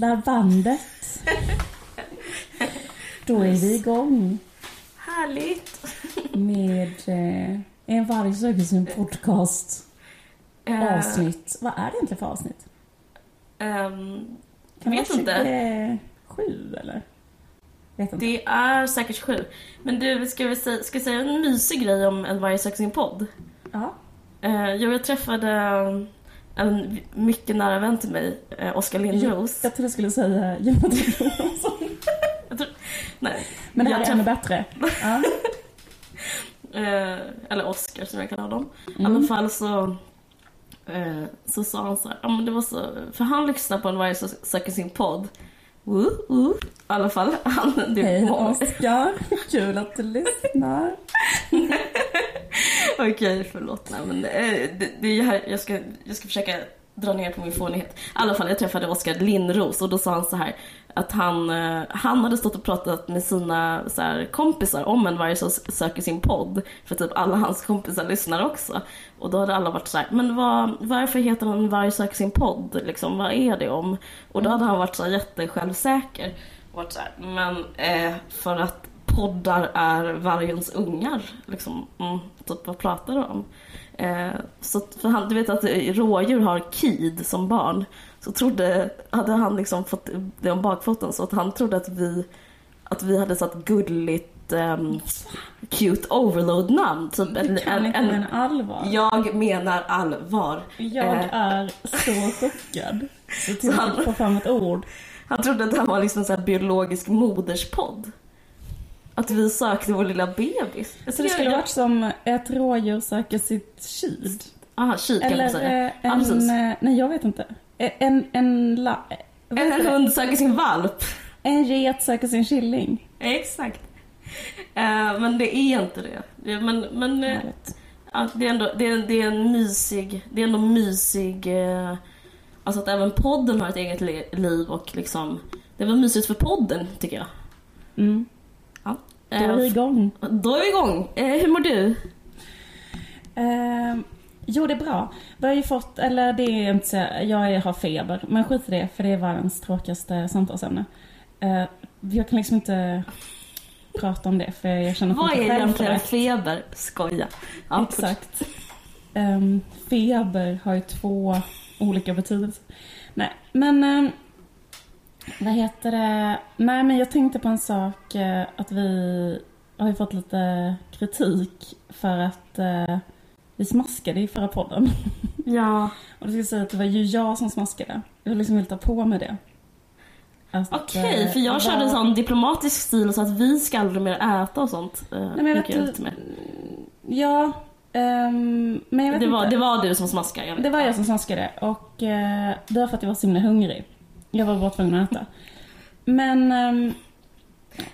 Rullar bandet. Då är vi igång Härligt! med eh, en varg söker sin podcast Eh, avsnitt. Vad är det egentligen för avsnitt? Kan det Vet inte. 27 eller? Vet inte. det är säkert sju. Men du, ska vi säga, ska säga en mysig grej om en varje söker sin podd? Ja. Eh, jo, jag träffade en mycket nära vän till mig, eh, Oskar Lindros. Jag trodde du skulle säga Jonathan Johansson. Jag nej, Men det här Jag är ännu bättre. Ja. eh, eller Oskar som jag kallar honom. I Mm. alla fall så, eh, så sa han så här, ja men det var så, för han lyssnar på en varje sö- söker sin podd. Woo, woo. I alla fall, han, Hej Oskar, kul att du lyssnar. Okej, förlåt. Nej, men, det, det är här, jag, ska, jag ska försöka dra ner på min fånighet. I alla fall, jag träffade Oskar Lindros och då sa han så här att han, eh, han hade stått och pratat med sina så här, kompisar om en varje som söker sin podd. För typ alla hans kompisar lyssnar också. Och då hade alla varit så här, men vad, varför heter han varje söker sin podd? Liksom, vad är det om? Och då hade han varit så här jättesjälvsäker. Varit så här, men eh, för att poddar är vargens ungar. Liksom, mm, typ, vad pratar du om? Eh, så för han, du vet att rådjur har kid som barn. Så trodde, hade han liksom fått det om bakfoten så att han trodde att vi, att vi hade satt gulligt um, cute overload-namn. Typ Du kan en, inte en, mena allvar. jag menar allvar. Jag Eh. är så chockad. Så till Så han- få fram ett ord. Han trodde att här var liksom en biologisk moderspodd. Att vi sökte vår lilla bebis. Så det skulle varit som ett rådjur söker sitt kid? Aha, kik kan man Eller säga. eh, Ja, en... precis. eh, nej, jag vet inte. Eh, En... En, la, En hund söker sin valp. en get söker sin killing. Exakt. Eh, men det är inte det. men men ja, det, är ändå, det, är, det är en mysig, det är ändå mysig, eh, alltså att även podden har ett eget li- liv och liksom, det var mysigt för podden tycker jag. Mm. Då är vi Eh, igång. då är vi igång. Eh, hur mår du? Eh, jo, det är bra. Vi har ju fått, eller det är inte så, jag har feber, men skit i det, för det är världens tråkigaste samtalsämne. Eh, jag kan liksom inte prata om det, för jag känner Vad är egentligen feber? Skoja. Ja, Exakt. Ehm, feber har ju två olika betydelser. Nej, men ehm, vad heter det? Nej, men jag tänkte på en sak eh, att vi har ju fått lite kritik för att eh, vi smaskade i förra podden. Ja, Och det ska jag säga att det var ju jag som smaskade. Jag liksom vill ta på mig det. Okej. eh, för jag vad- körde en sån diplomatisk stil så att vi ska aldrig mer äta och sånt. Eh, Nej, men jag vet med. Ja, ehm, men jag vet Det var, inte. det var du som smaskade. Det var jag som smaskade och eh, det var för att jag var så himla hungrig. Jag var bara tvungen att äta. Men, ehm,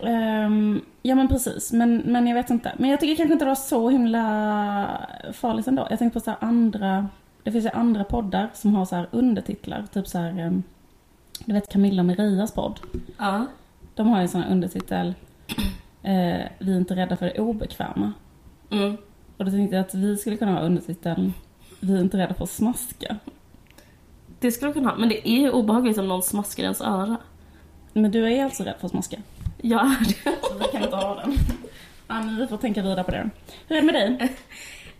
ehm, ja men precis. Men, men jag vet inte. Men jag tycker kanske inte det var så himla farligt ändå. Jag tänkte på så andra, det finns ju andra poddar som har så här undertitlar. Typ så här, ehm, du vet Camilla Merias podd. Ja. De har ju sån här undertitel, eh, Vi är inte rädda för det obekväma. Mm. Och då tänkte jag att vi skulle kunna ha undertiteln, Vi är inte rädda för att smaska. Det skulle du kunna ha. Men det är ju obehagligt om någon smaskar ens öra. Men du är alltså rädd för att smaska? Jag är det. Så vi kan inte ha den. Ja, men vi får tänka vidare på det. Hur är det med dig?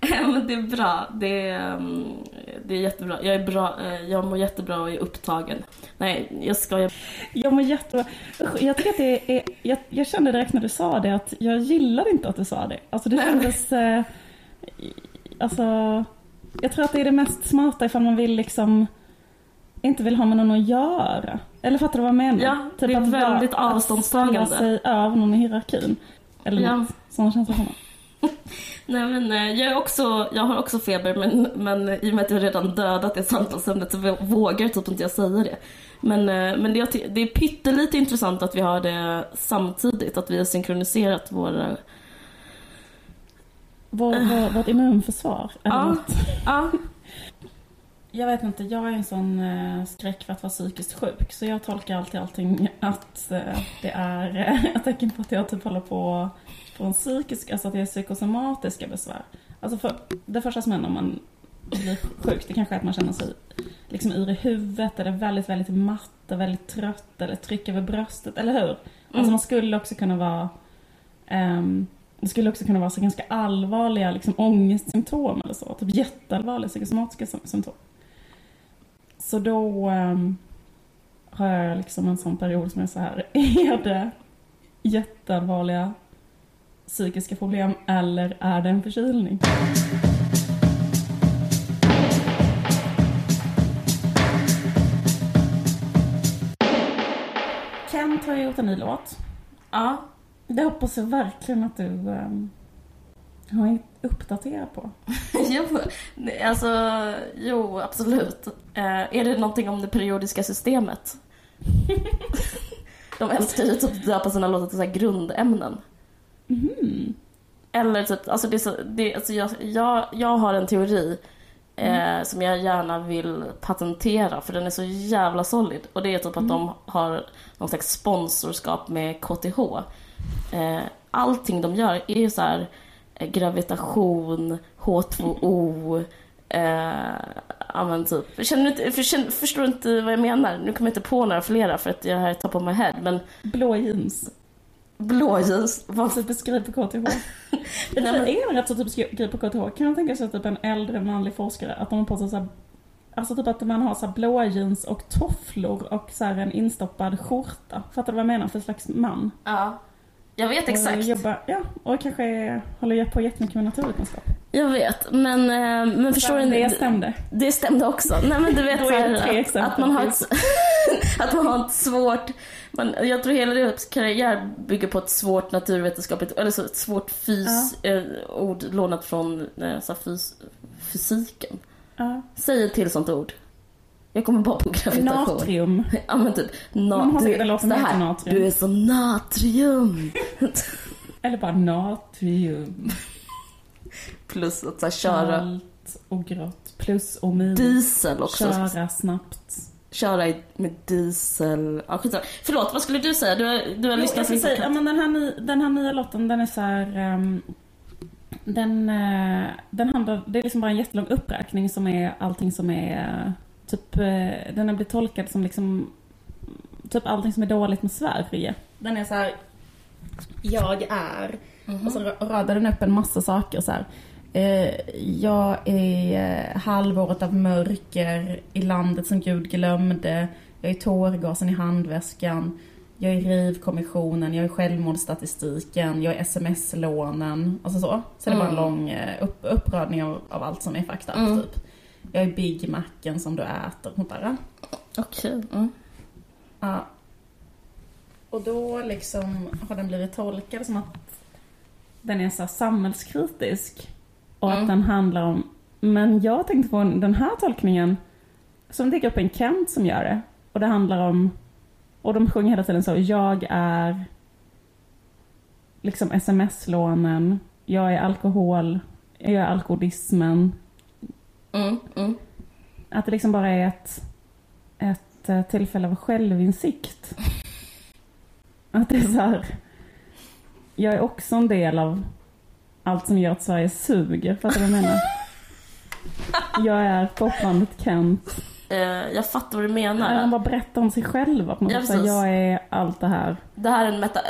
Men det är bra. Det är, mm, det är jättebra. Jag är bra. eh, Jag mår jättebra och är upptagen. Nej, jag skojar. Jag mår jättebra. Usch, Jag tycker att det är, jag, jag kände direkt när du sa det att jag gillar inte att du sa det. Alltså det kändes, eh, alltså, jag tror att det är det mest smarta ifall man vill liksom inte vill ha med någon att göra. Eller fattar du vad jag menar? Ja, det är att vara- väldigt att avståndstagande. ställa sig över någon i hierarkin. Eller Ja. något. Sådana känslor har man. Nej men eh, jag, är också, jag har också feber men, men i och med att jag redan dödat det samtalsämnet så vågar typ inte jag säga det. Men, eh, men det, det är pyttelite intressant att vi har det samtidigt, att vi har synkroniserat våra... Vår, vår, vårt immunförsvar? Eller Ja. något. Ja, Jag vet inte, jag är en sån eh, skräck för att vara psykiskt sjuk. Så jag tolkar alltid allting att eh, det är eh, ett tecken på att jag typ håller på på en psykisk, alltså att det är psykosomatiska besvär. Alltså för det första som händer om man blir sjuk, det kanske är att man känner sig liksom ur i huvudet, eller väldigt, väldigt matt, och väldigt trött, eller tryck över bröstet, eller hur? Alltså man skulle också kunna vara ehm, det skulle också kunna vara så ganska allvarliga liksom, ångestsymptom eller så. Typ jätteallvarliga psykosomatiska sym- symptom. Så då ehm, har jag liksom en sån period som är så här. Är det jätteallvarliga psykiska problem eller är det en förkylning? Kent har gjort en ny låt. ja. Det hoppas jag verkligen att du um, har uppdaterat på. Jo, alltså, jo absolut. Eh, är det någonting om det periodiska systemet? De älskar ju typ att döpa sina låtar till så grundämnen. Mhm. Eller typ, alltså det är så, det, alltså jag, jag, jag har en teori eh, som jag gärna vill patentera för den är så jävla solid. Och det är typ att de har någon slags sponsorskap med KTH. Eh, allting de gör är ju så här gravitation, H2O, eh, typ. Känner inte, för, förstår du inte vad jag menar? Nu kommer jag inte på några flera för att jag är top of my head. Men Blå jeans. blåljus, vad Alltså beskriv på KTH. Det är en rätt så typisk grej på KTH. Kan man tänka sig typ en äldre manlig forskare att de har på sig så här, Alltså typ att man har så här blå jeans och tofflor och så här en instoppad skjorta. Fattar du vad jag menar för slags man? Ja, jag vet Och exakt. jobbar, ja, och kanske håller på jättemycket med naturvetenskap. Jag vet, men, eh, men förstår du? Det stämde. Det stämde också. Nej men du vet här, att, att, man har ett, att man har ett svårt, man, jag tror hela deras karriär bygger på ett svårt naturvetenskapligt, eller så ett svårt fys, eh, ord lånat från eh, så fys, fysiken. Ja. Säg ett till sånt ord. Jag kommer bara på gravitation. Natrium. Ja men typ, na, har du, heter här, natrium. du är som natrium. Eller bara natrium. Plus att så här, köra Kallt och grått. Plus och minus. diesel också. Köra snabbt. köra i- med diesel. Ja, skitsamma. Förlåt, vad skulle du säga? Du har, du har Jo, lyssnat lite säga, på ja, men den, här ny, den här nya låten, den är så här... ehm, den, eh, den handlar, det är liksom bara en jättelång uppräkning som är allting som är typ, eh, den har blivit tolkad som liksom typ allting som är dåligt med Sverige. Den är så här, jag är, och så ra- radar den upp en massa saker så här. Eh, jag är eh, halvåret av mörker i landet som Gud glömde. Jag är tårgasen i handväskan. Jag är rivkommissionen, jag är självmordsstatistiken, jag är sms-lånen. Alltså så. Så det är bara en Mm. lång upp, uppradning av, av allt som är up Mm. typ. Jag är Big Macen som du äter. Sånt där. Okej. Mm. Ja. Och då liksom har den blivit tolkad som att den är så samhällskritisk. Och Mm. att den handlar om... Men jag tänkte på den här tolkningen som dyker upp en Kent som gör det. Och det handlar om... Och de sjunger hela tiden så, jag är liksom sms-lånen, jag är alkohol, jag är alkoholismen. Mm. Mm. Att det liksom bara är ett, ett eh, tillfälle av självinsikt. Att det är så här. Jag är också en del av allt som gör att Sverige suger. Fattar du vad jag menar? Jag är popbandet Kent. Eh, jag fattar vad du Han menar. bara berättar om sig själva. På något Ja, sätt. Jag är allt det här. Det här är en meta...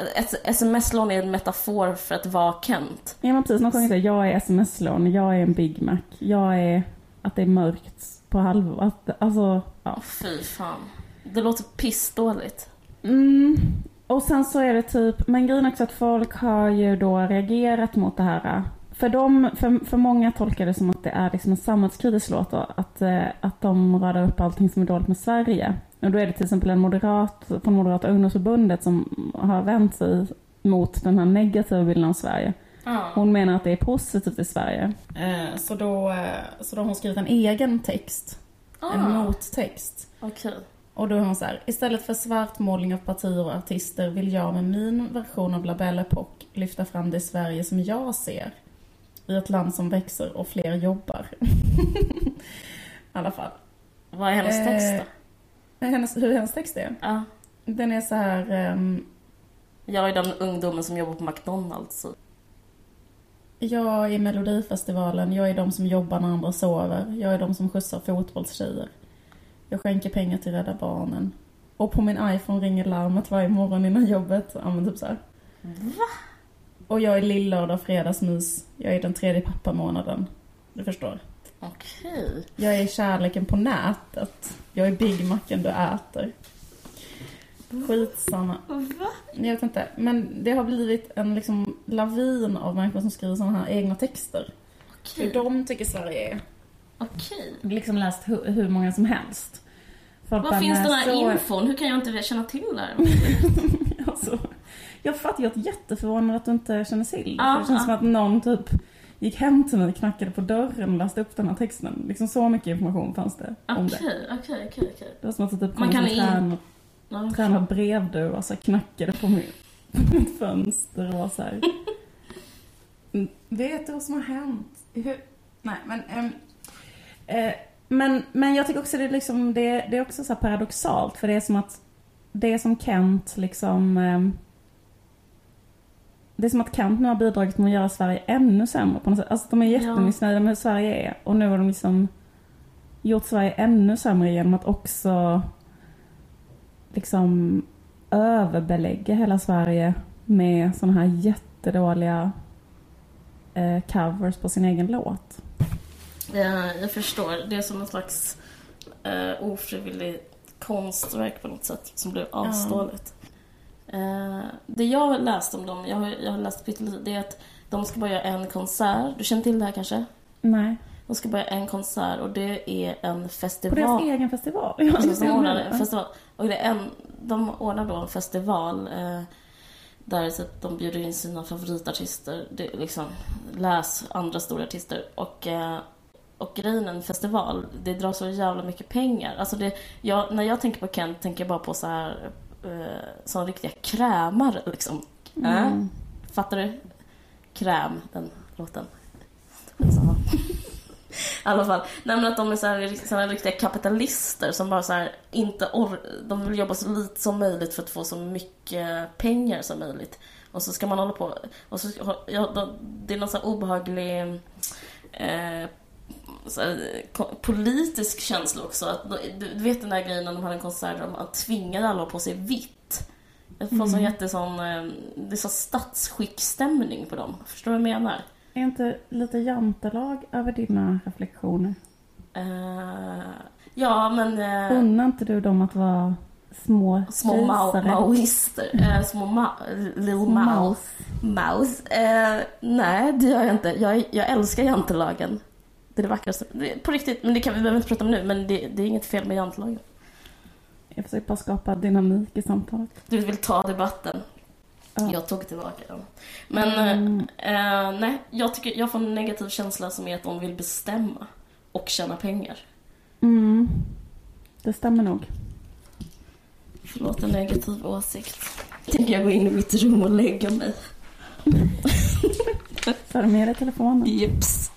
Sms-lån är en metafor för att vara Kent. Ja men precis, någon gång jag är sms-lån, jag är en Big Mac, jag är att det är mörkt på halvår. Att, alltså, ja. Fy fan. Det låter pissdåligt. Mm. Och sen så är det typ, men grejen också att folk har ju då reagerat mot det här. För, dem, för, för många tolkar det som att det är liksom en samhällskritisk låt då, att, eh, att de radar upp allting som är dåligt med Sverige. Och då är det till exempel en moderat från Moderata ungdomsförbundet som har vänt sig mot den här negativa bilden av Sverige. Ja. Hon menar att det är positivt i Sverige. Eh, så, då, eh, så då har hon skrivit en egen text. En Ah, mottext. Okej. Och då är hon så här, istället för svartmålning av partier och artister vill jag med min version av La Belle Époque lyfta fram det Sverige som jag ser. I ett land som växer och fler jobbar. I alla fall. Vad är hennes Eh, text då? Hennes, hur hennes text är? Ja. Den är så här... ehm, Jag är den ungdomen som jobbar på McDonalds. Jag är i Melodifestivalen, jag är de som jobbar när andra sover. Jag är de som skjutsar fotbollstjejer. Jag skänker pengar till Rädda Barnen. Och på min iPhone ringer larmet varje morgon innan jobbet. Ja men typ så här. Va? Och jag är lillördag fredagsmys. Jag är den tredje pappamånaden. Du förstår. Okej. Jag är kärleken på nätet. Jag är Big Macen du äter. Skitsamma. Va? Jag vet inte. Men det har blivit en liksom lavin av människor som skriver sådana här egna texter. Hur Okej. de tycker Sverige är. Okej. Liksom läst hur, hur många som helst. Folk Var bara, finns "Nej, den här så- infon? Hur kan jag inte känna till det här? Alltså, jag fattar, jag är jätteförvånad att du inte känner till det. Det känns som att någon typ gick hem till mig, knackade på dörren och läste upp den här texten. Liksom så mycket information fanns det om det. Okej, okej, okej. Det var som att det typ Man kom kan en in- tränad, Ja. tränad brevdörr och så knackade på mitt, på mitt fönster och var så här. "Mm, Vet du vad som har hänt? Hur? Nej, men... ehm, eh, men, men jag tycker också det är, liksom, det, det är också så paradoxalt för det är som att det som Kent liksom... ehm, det är som att Kent nu har bidragit med att göra Sverige ännu sämre på något sätt. Alltså de är jättemissnöjda med hur Sverige är och nu har de liksom gjort Sverige ännu sämre genom att också liksom överbelägga hela Sverige med såna här jättedåliga eh, covers på sin egen låt. Ja, jag förstår. Det är som en slags eh, ofrivillig konstverk på något sätt som blev avståeligt. Eh, det jag har läst om dem, jag har, jag har läst pyttelite, det är att de ska bara göra en konsert. Du känner till det här kanske? Nej. De ska bara göra en konsert och det är en På festival. deras egen festival? Ja, Alltså, de, ordnar en festival. Och det en, de ordnar då en festival eh, där så att de bjuder in sina favoritartister. Det, liksom, läs andra stora artister. Och, eh, och grejen en festival, det drar så jävla mycket pengar. Alltså det, jag, när jag tänker på Kent tänker jag bara på så här eh, som riktiga krämare liksom. Mm. Äh? Fattar du? Kräm, den låten. Så. I alla fall. Nej men att de är så här, så här riktiga kapitalister som bara så här inte or- De vill jobba så lite som möjligt för att få så mycket pengar som möjligt. Och så ska man hålla på. Och så, ja, det är någon så här obehaglig eh, så här, politisk känsla också. Att, du, du vet den där grejen när de hade en konsert där man tvingade alla att på sig vitt. Det får sån jättesån, eh, det är så statsskickstämning på dem. Förstår du vad jag menar? Är inte lite jantelag över dina reflektioner? Eh, ja, men... eh, Unnar inte du dem att vara små små maoister. Eh, små ma- little Små mouse. mouse. Eh, nej, det gör jag inte. Jag, jag älskar jantelagen. Det är det vackraste. Det, på riktigt, men det kan vi behöver inte prata om nu, men det, det är inget fel med jantelagen. Jag försöker bara skapa dynamik i samtalet. Du vill ta debatten. Ja. Jag tog tillbaka den. Men Mm. eh, nej, jag, tycker, jag får en negativ känsla som är att de vill bestämma och tjäna pengar. Mm. Det stämmer nog. Förlåt en negativ åsikt. Tänker jag gå in i mitt rum och lägga mig. Tar du med dig telefonen? Jips.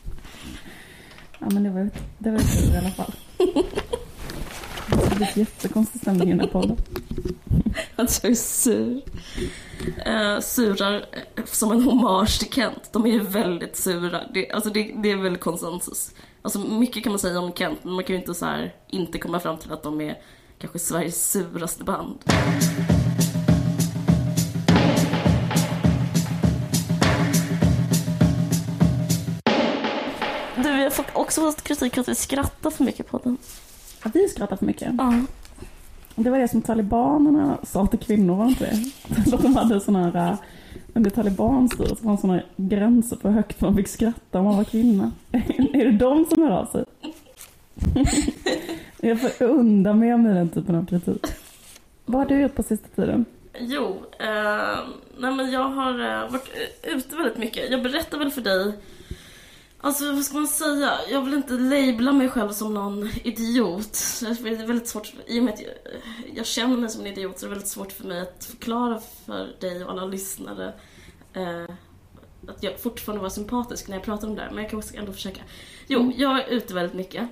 Ja men det var det var tur i alla fall. Det blir jättekonstig stämning i den här podden. Att jag är sur. Eh, surar eh, som en hommage till Kent. De är ju väldigt sura. Det, alltså det, det är väl konsensus. Alltså mycket kan man säga om Kent, men man kan ju inte så här inte komma fram till att de är kanske Sveriges suraste band. Du, vi har också fått kritik för att vi skrattar för mycket på den. Ja, vi skrattar för mycket. Ja. Det var det som talibanerna sa till kvinnor, var inte det? Att de hade såna här, under talibanstyret så var det såna gränser för hur högt man fick skratta om man var kvinna. Är det de som hör av sig? Jag får undra mig den typen av kritik. Vad har du gjort på sista tiden? Jo, eh, nej men jag har uh, varit ute väldigt mycket. Jag berättar väl för dig Alltså vad ska man säga? Jag vill inte labla mig själv som någon idiot. Det är väldigt svårt, i och med att jag, jag känner mig som en idiot så det är väldigt svårt för mig att förklara för dig och alla lyssnare eh, att jag fortfarande var sympatisk när jag pratar om det här. Men jag kan också ändå försöka. Jo, Mm. jag är ute väldigt mycket.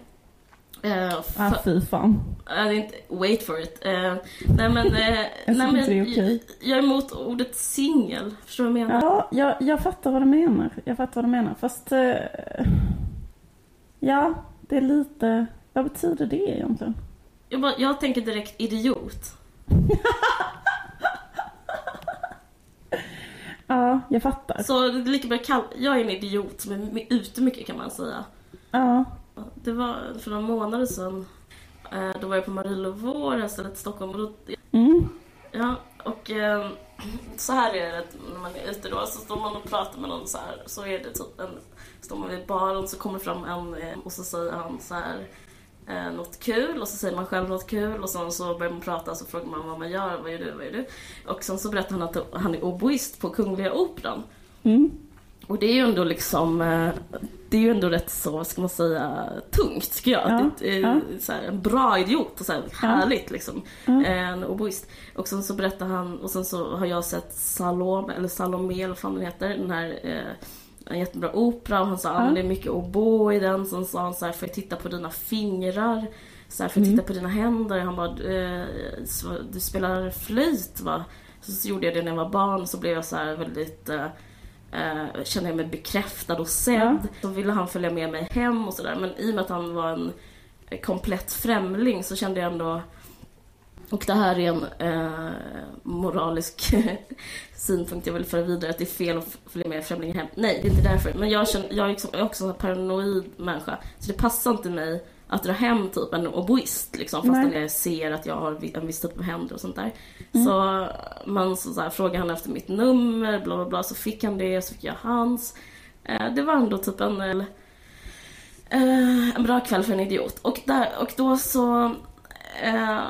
Eh, Ah, fy fan. är inte, wait for it. Eh, nej men, eh, Jag nej, men det är okej. jag, är emot ordet singel. Förstår du vad jag menar? Ja, jag, jag fattar vad du menar. Jag fattar vad du menar. Fast... eh, ja, det är lite... Vad betyder det egentligen? Jag, bara, jag tänker direkt idiot. Ja, jag fattar. Så lika bra kall... Jag är en idiot som är ute mycket kan man säga. Ja. Det var för några månader sedan. Eh, Då var jag på Marielövå, det här stället i Stockholm. Och då, Mm. ja, och eh, så här är det när man är ute då. Så står man och pratar med någon så här. Så är det typ en... Står man vid baren så kommer fram en eh, och så säger han så här eh, något kul och så säger man själv något kul och sen så börjar man prata och så frågar man vad man gör, vad gör du, vad gör du? Och sen så berättar han att han är oboist på Kungliga Operan. Mm. Och det är ju ändå liksom, eh, det är ju ändå rätt så, vad ska man säga, tungt tycker jag. Ja, Det är ja. så här, en bra idiot och så här, härligt liksom. Ja. En oboist. Och sen så berättar han, och sen så har jag sett Salome, eller Salome eller vad fan den heter, den här eh, en jättebra opera och han sa att det är mycket obo i den. Sen sa han så här, får jag titta på dina fingrar? Så här, får jag Mm. titta på dina händer? Han bara, eh, du spelar flöjt va? Så, så gjorde jag det när jag var barn, så blev jag så här väldigt eh, eh, kände jag mig bekräftad och sedd. Så ville han följa med mig hem och sådär. Men i och med att han var en komplett främling så kände jag ändå och det här är en eh, moralisk synpunkt jag vill föra vidare, att det är fel att följa med främlingar hem. Nej, det är inte därför. Men jag, känner, jag är också en paranoid människa. Så det passar inte mig att dra hem typ en oboist liksom, fastän Nej. jag ser att jag har en viss typ av händer och sånt där. Så man så, så här, frågade han efter mitt nummer, bla bla bla, så fick han det, så fick jag hans. Eh, det var ändå typ en, eh, en bra kväll för en idiot. Och, där, och då så, eh,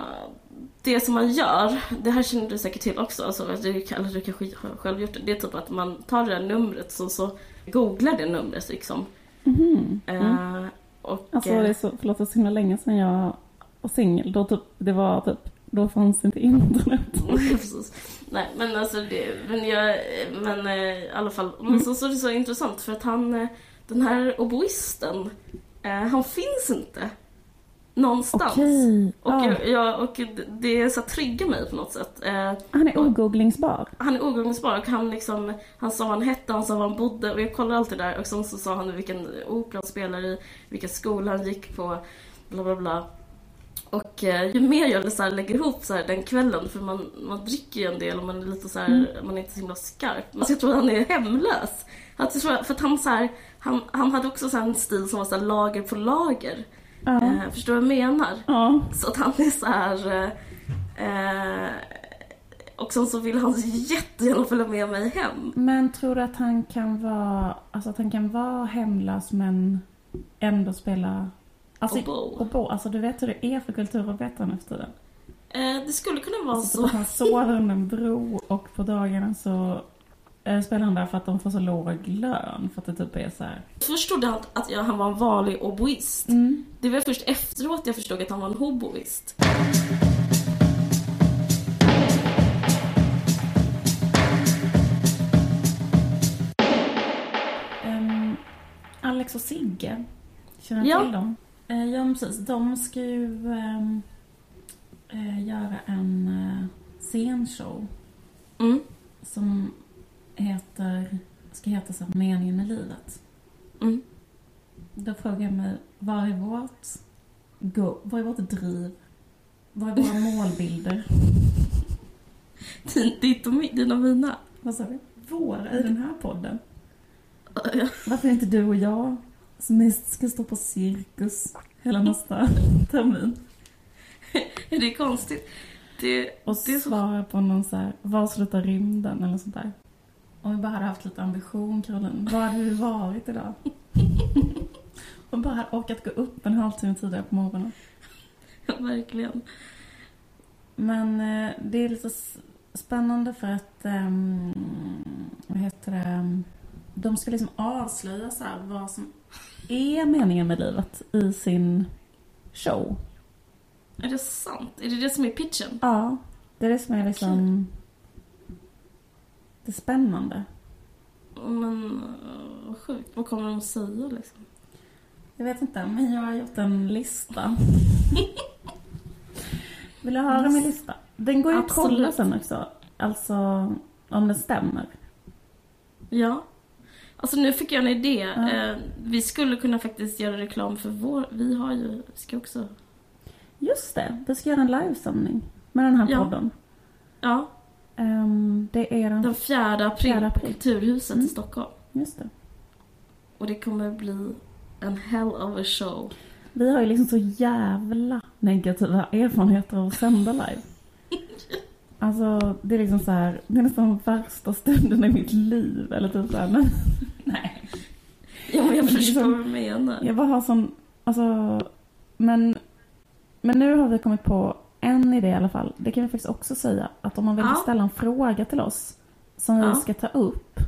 det som man gör, det här känner du säkert till också, alltså, du, eller du kanske själv gjort det, det är typ att man tar det där numret så, så googlar det numret liksom. Mhm. Eh, och, Alltså det är så, förlåt det är så himla länge sedan jag var singel. Då typ, det var typ, då fanns inte internet. Nej, men alltså det, men jag, men eh, i alla fall, men så, så är det så intressant för att han, eh, den här oboisten, eh, han finns inte någonstans. Okej. Och, ja. jag, jag, och det så triggar mig på något sätt. Eh, Han är ogooglingsbar. han är ogångsbar och han liksom, han sa vad han hette, han sa var han bodde och jag kollar alltid där och sen så sa han vilken opera han spelar i, vilken skola han gick på, bla bla bla. Och eh, ju mer jag så här, lägger ihop så här, den kvällen, för man, man dricker ju en del och man är lite så här, man är inte så himla skarp. Men jag tror att han är hemlös. Att för att han, så han, han hade också så en stil som var så lager på lager. Ja. Eh, förstår du vad jag menar? ja. Så att han är så här... Eh, och sen så vill han jättegärna följa med mig hem. Men tror du att han kan vara, alltså att han kan vara hemlös men ändå spela Alltså, Oboe. oboe. Alltså du vet hur det är för kulturarbetare nu för tiden. Eh, det skulle kunna vara Alltså, så. typ att han sover under en bro och på dagarna så eh, spelar han där för att de får så låg lön. För att det typ är så här. Först trodde han att jag, han var en vanlig oboist. Mm. Det var först efteråt jag förstod att han var en hoboist. Ehm, Alex och Sigge, känner du Ja. till dem? Eh, ja, precis. De ska ju ehm, eh, göra en eh, scenshow Mm. som heter, ska heta så här, Meningen med livet. Mm. Då frågar jag mig, vad är vårt, go, vad är vårt driv? Vad är våra målbilder? Din- Ditt och mi- dina och mina. Vad sa du? Våra i den här podden? Varför är inte du och jag som mest ska stå på cirkus hela nästa termin? Det är konstigt. Det, Och det är så... svara på någon så här, var slutar rymden eller sånt där. Om vi bara hade haft lite ambition Caroline, var hade du varit idag? Och bara hade orkat gå upp en halvtimme tidigare på morgonen. Verkligen. Men eh, det är lite spännande för att, um, vad heter det, de ska liksom avslöja så här vad som är meningen med livet i sin show. Är det sant? Är det det som är pitchen? Ja, det är det som är liksom det spännande. Men vad sjukt. Vad kommer de att säga liksom? Jag vet inte, men jag har gjort en lista. Vill du höra min lista? Den går ju att kolla sen också. Alltså, om den stämmer. Ja. Alltså nu fick jag en idé. Ja. Eh, vi skulle kunna faktiskt göra reklam för vår... Vi har ju... Vi ska också... Just det, vi ska göra en livesändning med den här ja. podden. Ja. Um, det är den, den 4 april, april. på Kulturhuset mm. i Stockholm. Just det. Och det kommer bli en hell of a show. Vi har ju liksom så jävla negativa erfarenheter av att sända live. Alltså, det är liksom så här, det är nästan värsta stunden i mitt liv. Eller typ såhär, men nej. Ja, men jag förstår liksom, vad du menar. Jag bara har sån, alltså, men, men nu har vi kommit på en idé i alla fall. Det kan vi faktiskt också säga. Att om man vill ja. ställa en fråga till oss som ja. vi ska ta upp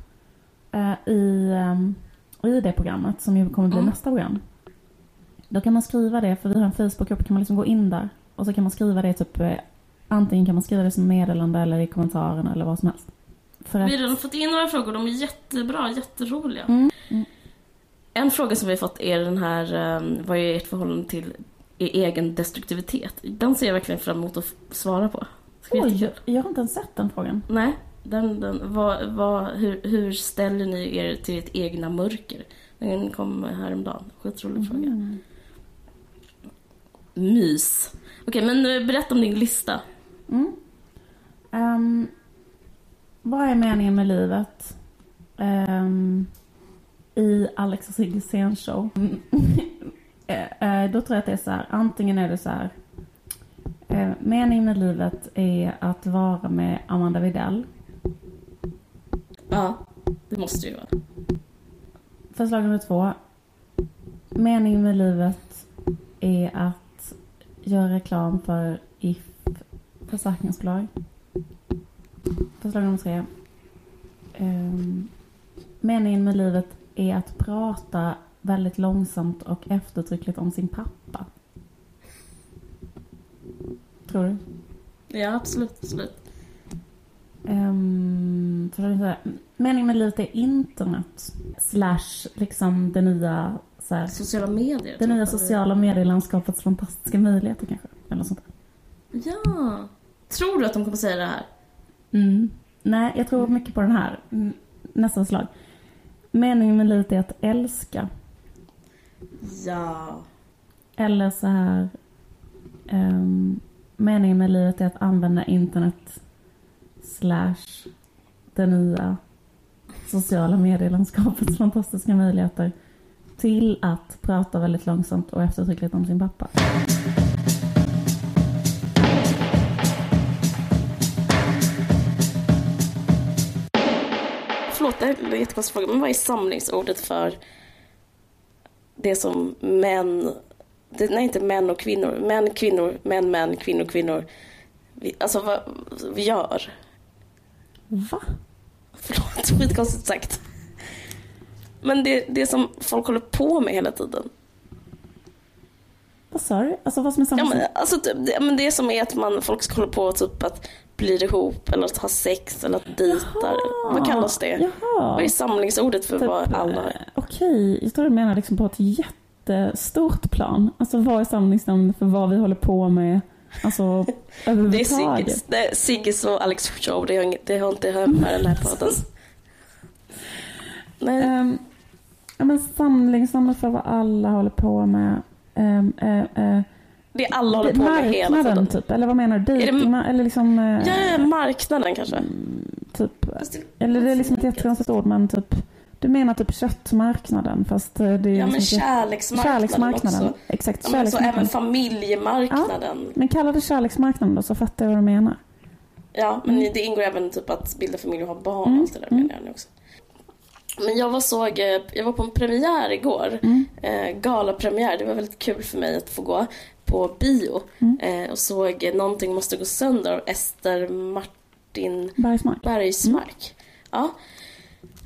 eh, i, eh, i det programmet som ju kommer bli mm. nästa program. Då kan man skriva det, för vi har en Facebookgrupp, kan man liksom gå in där och så kan man skriva det typ eh, Antingen kan man skriva det som meddelande eller i kommentarerna eller vad som helst. För att... Vi har redan fått in några frågor, de är jättebra, jätteroliga. Mm. Mm. En fråga som vi har fått är den här, um, vad är ert förhållande till egen destruktivitet? Den ser jag verkligen fram emot att svara på. Oj, jag har inte ens sett den frågan. Nej, den, den, vad, vad, hur, hur ställer ni er till ert egna mörker? Den kom häromdagen, skitrolig mm. fråga. Mys. Okej, men eh, berätta om din lista. Mm. Um, vad är meningen med livet? Um, I Alex och Sigges scenshow. uh, då tror jag att det är så här, antingen är det så här. Uh, meningen med livet är att vara med Amanda Videll. Ja, det måste ju vara. Förslag nummer två. Meningen med livet är att göra reklam för If försäkringsbolag. Förslag nummer tre. Um, meningen med livet är att prata väldigt långsamt och eftertryckligt om sin pappa. Tror du? Ja, absolut. absolut. Um, meningen med livet är internet. Slash liksom det nya... Så här, sociala medier. Det nya sociala medielandskapets fantastiska möjligheter kanske. Eller sånt där. Ja. Tror du att de kommer säga det här? Mm. Nej, jag tror mycket på den här. Mm, nästa slag. Meningen med livet är att älska. Ja. Eller så här. Um, meningen med livet är att använda internet slash det nya sociala medielandskapets fantastiska möjligheter till att prata väldigt långsamt och eftertryckligt om sin pappa. förlåt, det här är en jättekonstig fråga, men vad är samlingsordet för det som män, det, nej inte män och kvinnor, män, kvinnor, män, män, kvinnor, kvinnor, vi, alltså vad vi gör? Va? Förlåt, skitkonstigt sagt. Men det, det som folk håller på med hela tiden. Vad sa du? Alltså vad som är samma ja, men, alltså, det, men det som är att man, folk hålla på typ att blir ihop eller att ha sex eller att dejta. Vad kallas det? Jaha. Vad är samlingsordet för typ, vad alla... Eh, okej, jag tror du menar liksom på ett jättestort plan. Alltså vad är samlingsnamnet för vad vi håller på med? Alltså överhuvudtaget. Det är Sigges och Alex show, det har, det har inte hört med den här podden. Nej. Um, ja, men samlingsnamnet för vad alla håller på med. Um, uh, uh, det alla håller på med hela tiden. typ? Eller vad menar du? Dating, det... eller liksom... Eh, ja, marknaden kanske. Mm, typ. Eller det är liksom ett jättekonstigt ord men typ... Du menar typ köttmarknaden fast eh, det är Ja men liksom kärleksmarknaden, kärleksmarknaden också. Exakt, ja, kärleksmarknaden. Så även familjemarknaden. Ja, men kalla det kärleksmarknaden då så fattar jag vad du menar. Ja, men mm. det ingår även typ att bilda familj och ha barn mm. och allt det där mm. menar jag nu också. Men jag var, såg, eh, jag var på en premiär igår. Mm. Eh, galapremiär. Det var väldigt kul för mig att få gå på bio mm. eh, och såg Någonting måste gå sönder av Ester Mart Martin Bergsmark. Bergsmark. Ja.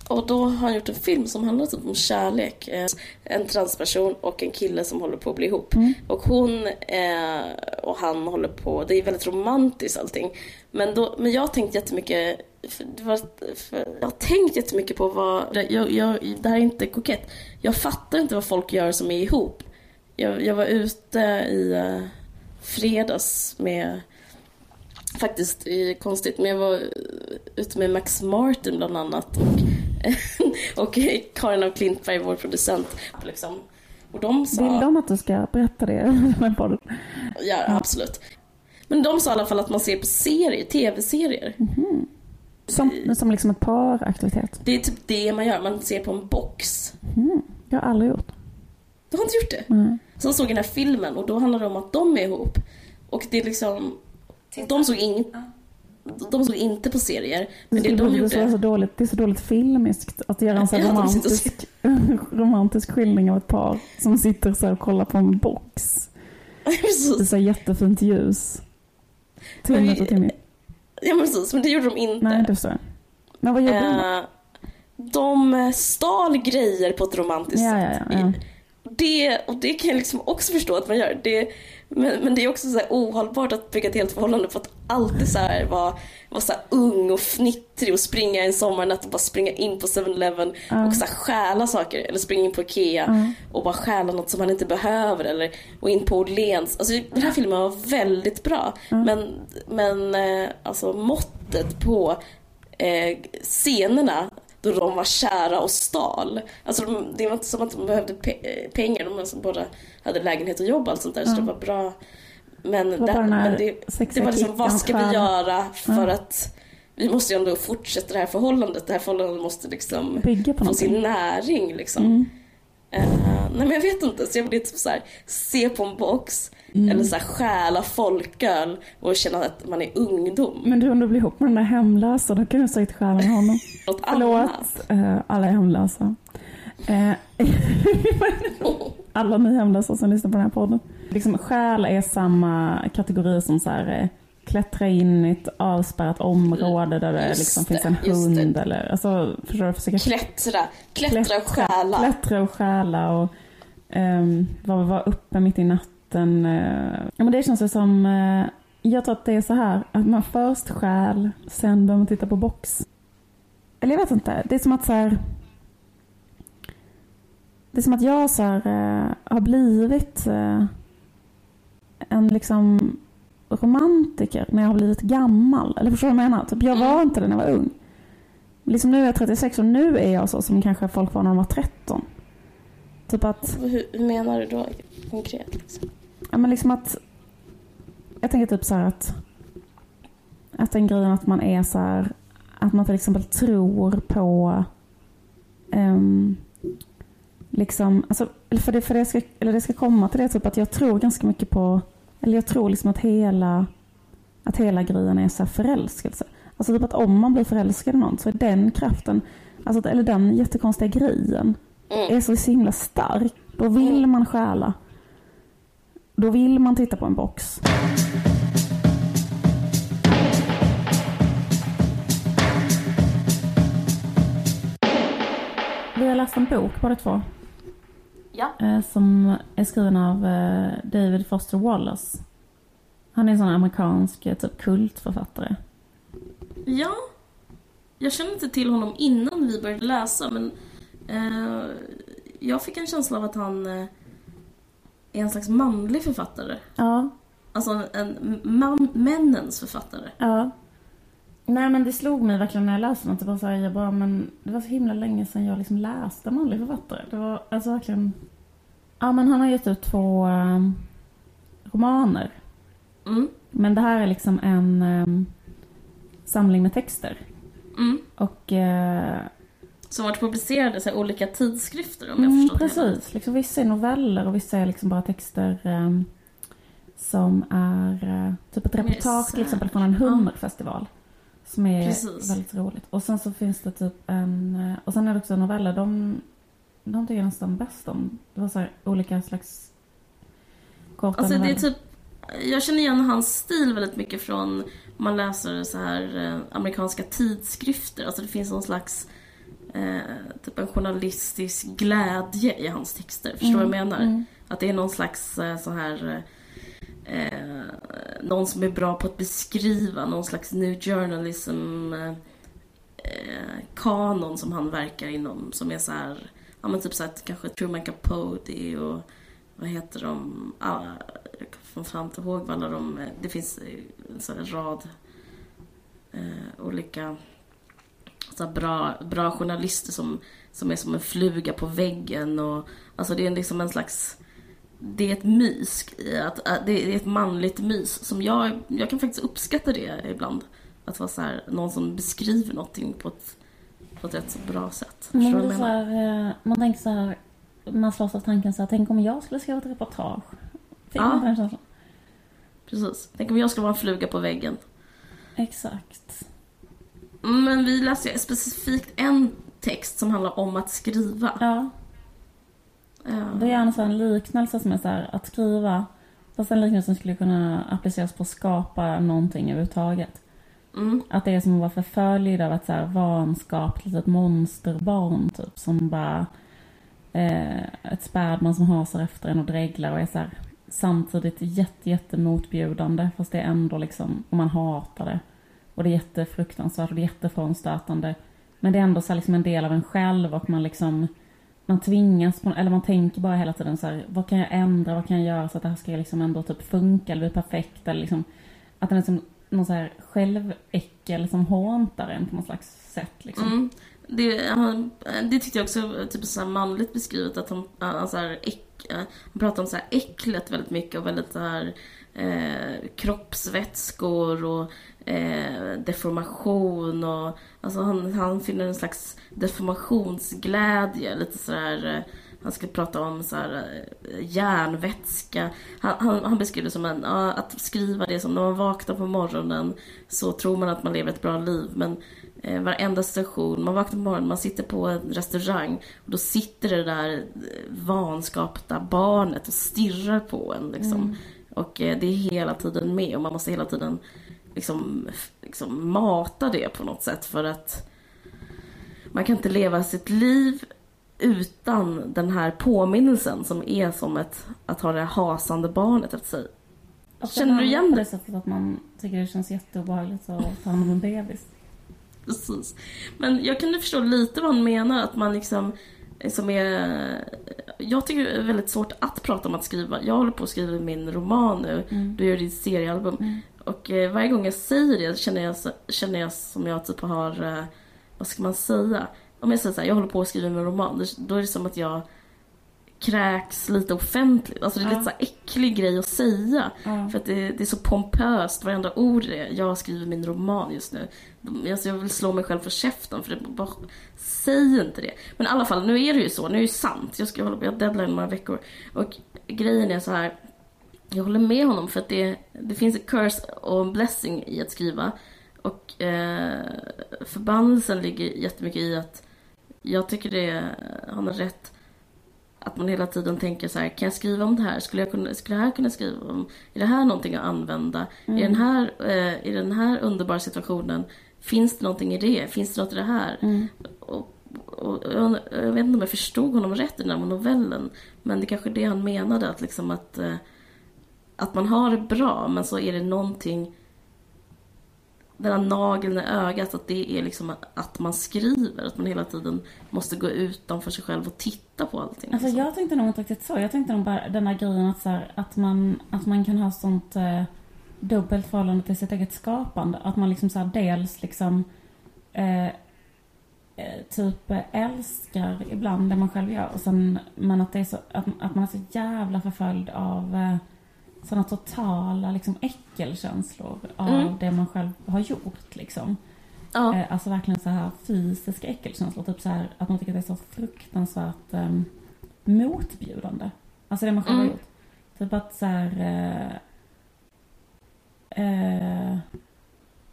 Och då har han gjort en film som handlar typ om kärlek. Eh, En transperson och en kille som håller på att bli ihop. Mm. Och hon eh, och han håller på, det är väldigt romantiskt allting. Men, då, men jag har tänkt jättemycket, för, för, jag har tänkt jättemycket på vad, jag, jag, det här är inte kokett. Jag fattar inte vad folk gör som är ihop. Jag, jag var ute i eh, fredags med faktiskt konstigt, men jag var ute med Max Martin bland annat och, och Karin av Klintberg, vår producent. Liksom. Och de sa... Vill de att du ska berätta det? Ja, absolut. Men de sa i alla fall att man ser på serier, tv-serier. Som, som liksom ett paraktivitet? Det är typ det man gör, man ser på en box. Mm. Jag har aldrig gjort. Du har inte gjort det? Nej. Sen såg jag den här filmen och då handlar det om att de är ihop. Och det är liksom... De såg, in, de såg inte på serier. Men det de det, är gjorde... så dåligt, det är så dåligt filmiskt att göra en så här Ja, de romantisk, romantisk skildring av ett par som sitter så här och kollar på en box. Det är så jättefint ljus. Vi- och Timmy. Ja, men precis. Men det gjorde de inte. Nej, det förstår. Men vad gjorde de då? Eh, de stal grejer på ett romantiskt Ja, ja, sätt. ja, ja. Det, och det kan jag liksom också förstå att man gör. Det, men, men det är också så ohållbart att bygga ett helt förhållande på att alltid så här vara, vara så ung och fnittrig och springa en sommarnatt och bara springa in på 7-Eleven Ja. och så stjäla saker. Eller springa in på Ikea Ja. och bara stjäla något som man inte behöver. Eller, och in på Åhléns. Alltså, den här filmen var väldigt bra. Men, men eh, alltså måttet på eh, scenerna då de var kära och stal. Alltså de, det var inte som att de behövde pe- pengar, de alltså båda hade lägenhet och jobb och allt sånt där så Ja. det var bra. Men, Det var men det, det var liksom, vad ska vi göra för Ja. att vi måste ju ändå fortsätta det här förhållandet. Det här förhållandet måste liksom Bygga på få sin näring liksom. Mm. Eh, nej men jag vet inte, så jag blir typ så här, se på en box Mm. eller så här, stjäla folköl och känna att man är ungdom. Men du, om du blir ihop med den där hemlösa, då kan du säkert stjäla honom. Något Förlåt, annat. eh, alla hemlösa. Eh, alla ni hemlösa som lyssnar på den här podden. Liksom, stjäl är samma kategori som så här, eh, klättra in i ett avspärrat område där det Just liksom det, finns en hund eller, alltså, förstår du? Försöka Klättra, klättra och stjäla. Klättra och stjäla och um, vara var uppe mitt i natten. Eh. ja, men det känns som, eh, jag tror att det är så här, att man först stjäl, sen börjar man titta på box. Eller jag vet inte, det är som att så här, det är som att jag så här, eh, har blivit en liksom romantiker när jag har blivit gammal. Eller förstår du vad jag menar? Typ, jag var inte det när jag var ung. Liksom nu är jag 36 och nu är jag så som kanske folk var när de var 13. Typ att, Hur, hur menar du då konkret? Liksom? Ja men liksom att, jag tänker typ så här att, att den grejen att man är så här, att man till exempel tror på, ehm, liksom, alltså, för det, för det ska, eller det ska komma till det typ att jag tror ganska mycket på, eller jag tror liksom att hela, att hela grejen är så här förälskelse. Alltså typ att om man blir förälskad i någon så är den kraften, alltså, eller den jättekonstiga grejen, Mm. är så himla stark. Då vill man stjäla. Då vill man titta på en box. Vi har läst en bok båda två. Ja. eh, Som är skriven av eh, David Foster Wallace. Han är en sån amerikansk eh, typ kultförfattare. Ja. Jag kände inte till honom innan vi började läsa men eh, jag fick en känsla av att han är en slags manlig författare. Ja, Alltså en man, männens författare. Ja. Nej men det slog mig verkligen när jag läste något. Det var så här, jag bara, men det var så himla länge sedan jag liksom läste en manlig författare. Det var alltså verkligen... Ja men han har gett ut två eh, romaner. Mm. Men det här är liksom en eh, samling med texter. Mm. Och... Eh, Som varit publicerade i så här olika tidskrifter om jag mm, förstått det precis. Liksom, vissa är noveller och vissa är liksom bara texter eh, som är eh, typ ett reportage till exempel från en hummerfestival. Som är Precis. väldigt roligt. Och sen så finns det typ en... eh, Och sen är det också noveller. De, de tycker jag nästan bäst om. Det var så här olika slags korta Alltså det är noveller. typ jag känner igen hans stil väldigt mycket från man läser så här eh, amerikanska tidskrifter. Alltså det finns någon slags eh, typ en journalistisk glädje i hans texter. Förstår du vad jag menar? Mm. Att det är någon slags eh, så här eh, någon som är bra på att beskriva någon slags new journalism eh, eh, kanon som han verkar inom som är så här, ja men typ så här, kanske Truman Capote och vad heter de, ah, jag kommer fan inte ihåg vad alla de, det finns en sån här rad eh, olika så bra, bra journalister som, som är som en fluga på väggen och alltså det är liksom en slags det är ett mys, att, att, det är ett manligt mys som jag, jag kan faktiskt uppskatta det ibland. Att vara så här, någon som beskriver någonting på ett, på ett rätt så bra sätt. Du blir vad så här, eh, man tänker så här, man slås av tanken så här, tänk om jag skulle skriva ett reportage. Fick Ja. man inte den känslan? Precis. Tänk om jag skulle vara en fluga på väggen. Exakt. Men vi läste specifikt en text som handlar om att skriva. Ja, Ja. det är en sån liknelse som är så här, att skriva, fast den liknelsen skulle kunna appliceras på att skapa någonting överhuvudtaget. Mm. Att det är som att vara förföljd av ett så här vanskapligt litet monsterbarn typ som bara eh, ett spädbarn som hasar efter en och dreglar och är så här samtidigt jätte, jätte motbjudande fast det är ändå liksom, och man hatar det. Och det är jättefruktansvärt och det är jättefrånstötande. Men det är ändå så liksom en del av en själv och man liksom man tvingas, på, eller man tänker bara hela tiden så här, vad kan jag ändra, vad kan jag göra så att det här ska liksom ändå typ funka eller bli perfekt eller liksom att den är som någon så här själväckel som håntar en på något slags sätt liksom. Mm. Det, han, eh, det tyckte jag också var typ så här manligt beskrivet att han, han, så alltså här, äck, eh, han pratar om så här äcklet väldigt mycket och väldigt så här eh, kroppsvätskor och eh, deformation och alltså han, han finner en slags deformationsglädje lite sådär eh, han ska prata om så här, eh, järnvätska. Han, han, han beskriver det som en, att skriva det som när man vaknar på morgonen så tror man att man lever ett bra liv men eh, varenda station, man vaknar på morgonen, man sitter på en restaurang och då sitter det där eh, vanskapta barnet och stirrar på en liksom. Och eh, det är hela tiden med och man måste hela tiden liksom, liksom mata det på något sätt för att man kan inte leva sitt liv utan den här påminnelsen som är som ett, att ha det hasande barnet efter sig. Och Känner du igen det? det sättet att man tycker det känns jätteobehagligt att ta hand om en bebis. Precis. Men jag kunde förstå lite vad han menar, att man liksom som är... Jag tycker det är väldigt svårt att prata om att skriva. Jag håller på att skriva min roman nu. Mm. Du gör ditt seriealbum. Mm. Och eh, varje gång jag säger det känner jag, känner jag som jag typ har... Eh, vad ska man säga? Om jag säger så här, jag håller på att skriva min roman. Då är det som att jag kräks lite offentligt. Alltså det är Ja. lite så äcklig grej att säga. Ja. För att det, det är så pompöst, varenda ord är Jag skriver min roman just nu. Alltså jag vill slå mig själv för käften för det bara, säg inte det. Men i alla fall, nu är det ju så, nu är det ju sant. Jag ska hålla på, jag deadline några veckor. Och grejen är så här. Jag håller med honom för att det, det finns en curse och en blessing i att skriva. Och eh, förbannelsen ligger jättemycket i att jag tycker det, han har rätt att man hela tiden tänker så här, kan jag skriva om det här? Skulle jag kunna, skulle jag här kunna skriva om? Är det här någonting att använda? I, den här, eh, I den här underbara situationen, finns det någonting i det? Finns det något i det här? Mm. Och, och, jag, jag vet inte om jag förstod honom rätt i den här novellen, men det är kanske är det han menade, att liksom att, eh, att man har det bra, men så är det någonting den här nageln i ögat, att det är liksom att man skriver, att man hela tiden måste gå utanför sig själv och titta på allting. Alltså liksom. jag tänkte nog inte riktigt så. Jag tänkte nog bara den här grejen att, så här, att, man, att man kan ha sånt eh, dubbelt förhållande till sitt eget skapande. Att man liksom så här, dels liksom eh, eh, typ älskar ibland det man själv gör. Och sen, men att, det är så, att, att man är så jävla förföljd av eh, sådana totala liksom, äckelkänslor av Mm. det man själv har gjort. Liksom. Ja. Eh, Alltså verkligen så här fysiska äckelkänslor. Typ så här att man tycker att det är så fruktansvärt um, motbjudande. Alltså det man själv har Mm. gjort. Typ att så här... Eh, eh,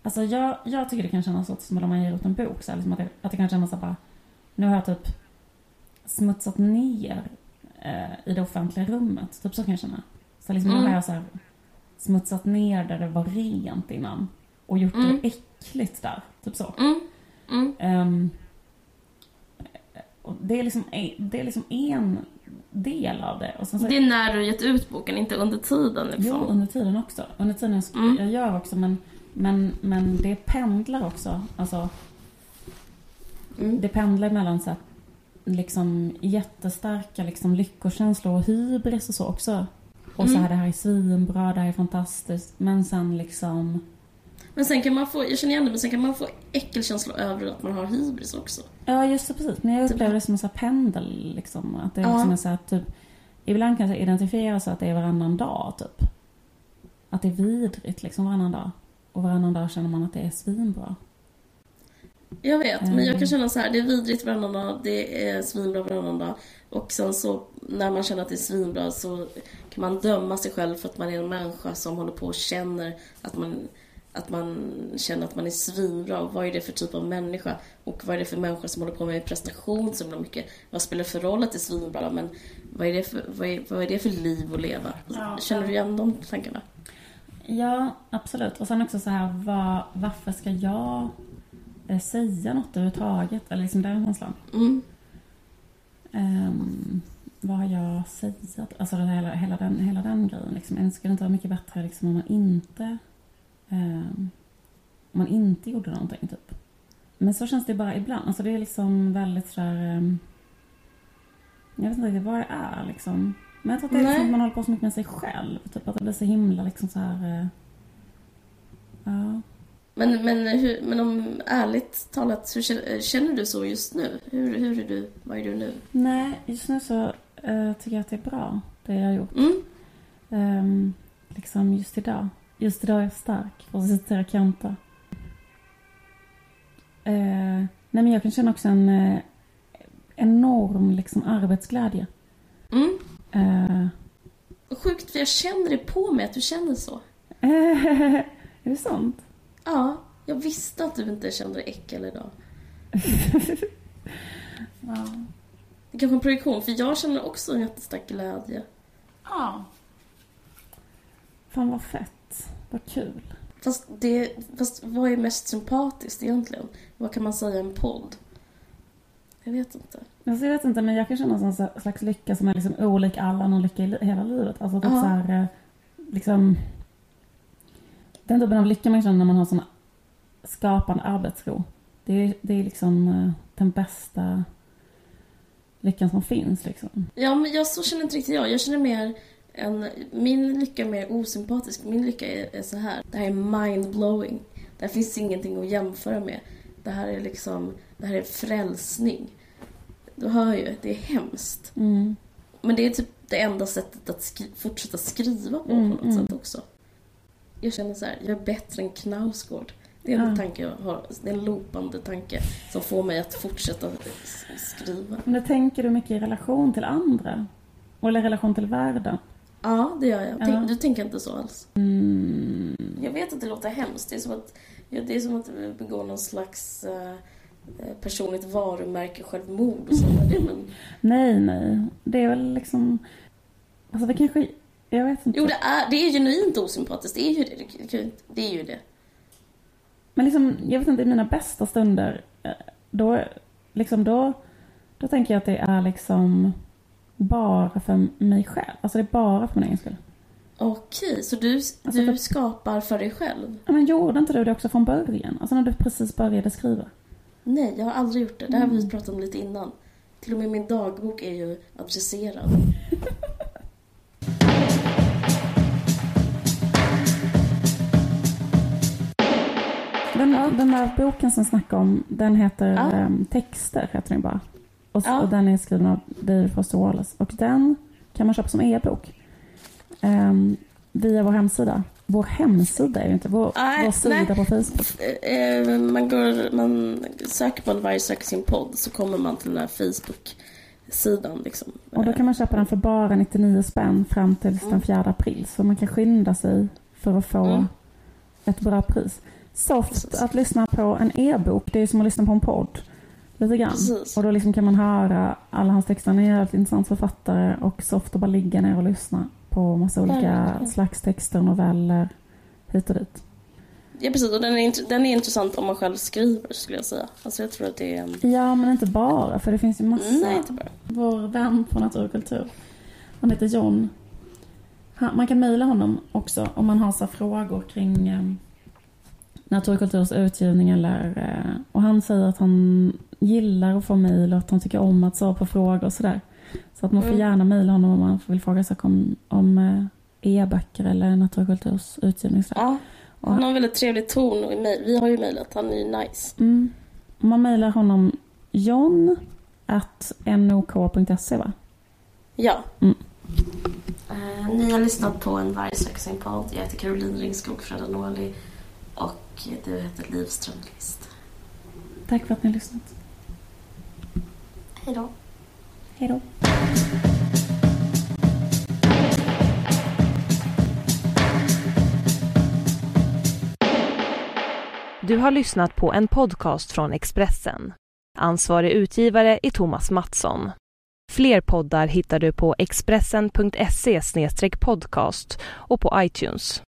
alltså jag, jag tycker det kan kännas så som om man ger ut en bok. Så här, liksom att, det, att det kan kännas så här bara... Nu har jag typ smutsat ner eh, i det offentliga rummet. Typ så kan jag känna. Så liksom nu Mm. har jag så här smutsat ner där det var rent innan och gjort Mm. det äckligt där. Typ så. Mm. Och det, är liksom, det är liksom en del av det. Och sen så, Det är när du gett ut boken, inte under tiden liksom. Jo, under tiden också. Under tiden jag, Mm. jag gör också, men, men, men det pendlar också. Alltså, Mm. det pendlar mellan så här, liksom jättestarka liksom, lyckokänslor och hybris och så också. Och så Mm. här, det här är svinbra, det här är fantastiskt. Men sen liksom... Men sen kan man få, jag känner igen det, men sen kan man få äckelkänslor över att man har hybris också. Ja, just det, precis. Men jag Typ- upplever det som en så här pendel. Liksom, att det är Ja. liksom en så här, typ... Ibland kan jag identifiera så att det är varannan dag, typ. Att det är vidrigt liksom varannan dag. Och varannan dag känner man att det är svinbra. Jag vet, men jag Mm. kan känna så här, det är vidrigt varannan dag, det är svinbra varannan dag. Och sen så, när man känner att det är svinbra så kan man döma sig själv för att man är en människa som håller på och känner att man, att man känner att man är svinbra. Och vad är det för typ av människa? Och vad är det för människa som håller på med prestation så himla mycket? Vad spelar för roll att det är svinbra? Men vad är det för, vad är, vad är det för liv att leva? Ja, Känner du igen de tankarna? Ja, absolut. Och sen också så här, vad, varför ska jag säga något överhuvudtaget? Eller liksom den känslan. Mm. Um, vad har jag säga? Alltså det, hela, hela, den, hela den grejen. Liksom. Skulle det inte vara mycket bättre liksom, om man inte ehm, om man inte gjorde någonting, typ. Men så känns det bara ibland. Alltså det är liksom väldigt sådär... ehm, jag vet inte riktigt vad det är liksom. Men jag tror att det är liksom att man håller på så mycket med sig själv. Typ att det blir så himla liksom så här... eh, ja. Men, men, hur, men om ärligt talat, hur känner, du så just nu? Hur, hur är du? Vad är du nu? Nej, just nu så eh, tycker jag att det är bra, det jag har gjort. Mm. Ehm, liksom just idag. Just idag är jag stark, för att citera Kanta. Eh, nej men jag kan känna också en eh, enorm liksom arbetsglädje. Mm. Eh, Sjukt, för jag känner det på mig att du känner så. är det sant? Ja, jag visste att du inte kände äckel idag. Ja. Det kanske är en projektion, för jag känner också en jättestark glädje. ja. Fan vad fett. Vad kul. Fast, det, fast vad är mest sympatiskt egentligen? Vad kan man säga i en podd? Jag vet inte. Alltså, jag vet inte, men jag kan känna en slags lycka som är liksom olik all annan lycka i hela livet. Alltså typ Ja. så här, eh, liksom... Den typen av lycka man känner när man har sån skapande arbetsro. Det är, det är liksom eh, den bästa lyckan som finns liksom. Ja, men jag, så känner inte riktigt jag. Jag känner mer en, min lycka är mer osympatisk. Min lycka är, är så här. Det här är mind-blowing. Det här finns ingenting att jämföra med. Det här är liksom, det här är frälsning. Du hör ju, det är hemskt. Mm. Men det är typ det enda sättet att skri- fortsätta skriva på Mm, på något mm. sätt också. Jag känner så här, jag är bättre än Knausgård. Det är en Ja. tanke jag har, det är en loopande tanke som får mig att fortsätta skriva. Men tänker du mycket i relation till andra? Eller i relation till världen? Ja, det gör jag. Ja. Du tänker inte så alls? Mm. Jag vet att det låter hemskt. Det är som att, ja, det är som att begå någon slags eh, eh, personligt varumärke självmord och sånt där. Men, Nej, nej. Det är väl liksom... Alltså det kanske... Jag vet inte. jo, det är, det är genuint osympatiskt. Det är ju det. Det, är ju det. Men liksom, jag vet inte, i mina bästa stunder, eh, då, liksom då, då tänker jag att det är liksom bara för mig själv. Alltså det är bara för min egen skull. Okej, så du, Alltså, du för- skapar för dig själv? Ja, Men gjorde inte du det också från början? Alltså när du precis började skriva? Nej, jag har aldrig gjort det. Det här har vi Mm. pratat om lite innan. Till och med min dagbok är ju adresserad. Den, där boken som snackar om, den heter Ja. ehm, Texter, heter den bara. Och, Ja. och den är skriven av David Foster Wallace. Och den kan man köpa som e-bok. Ehm, via vår hemsida. Vår hemsida är ju inte vår, Nej, vår sida nej. på Facebook. Eh, eh, man, går, man söker på varje söker sin podd så kommer man till den här Facebook-sidan. Liksom. Och då kan man köpa den för bara 99 spänn fram till den 4 april. Så man kan skynda sig för att få Mm. ett bra pris. Soft Precis. att lyssna på en e-bok, det är som att lyssna på en podd. Lite grann. Precis. Och då liksom kan man höra alla hans texter. Han är en jävligt intressant författare och soft att bara ligga ner och lyssna. på massa olika Verkligen. slags texter, noveller, hit och dit. Ja precis, och den är, den är intressant om man själv skriver skulle jag säga. Alltså jag tror att det är... Ja, men inte bara, för det finns ju massa. Nej, inte bara. Vår vän på Natur och kultur, han heter John. Han, man kan mejla honom också om man har så frågor kring eh, Natur och kulturs utgivning eller... Eh, och han säger att han gillar att få mejl och att han tycker om att svara på frågor och sådär. Så att man får Mm. gärna mejla honom om man vill fråga saker om, om eh, e-böcker eller Natur och kulturs utgivning. Ja, Och han har en väldigt trevlig ton och. Vi har ju mejlat, han är ju nice. Mm. Man mejlar honom john at nok.se va? Ja. Mm. Eh, ni har lyssnat på en Varg söker sin podd. Jag heter Caroline Ringskog Fredanoli och du heter Liv Strömqvist. Tack för att ni har lyssnat. Hej då. Hej då. Du har lyssnat på en podcast från Expressen. Ansvarig utgivare är Thomas Mattsson. Fler poddar hittar du på expressen.se podcast och på iTunes.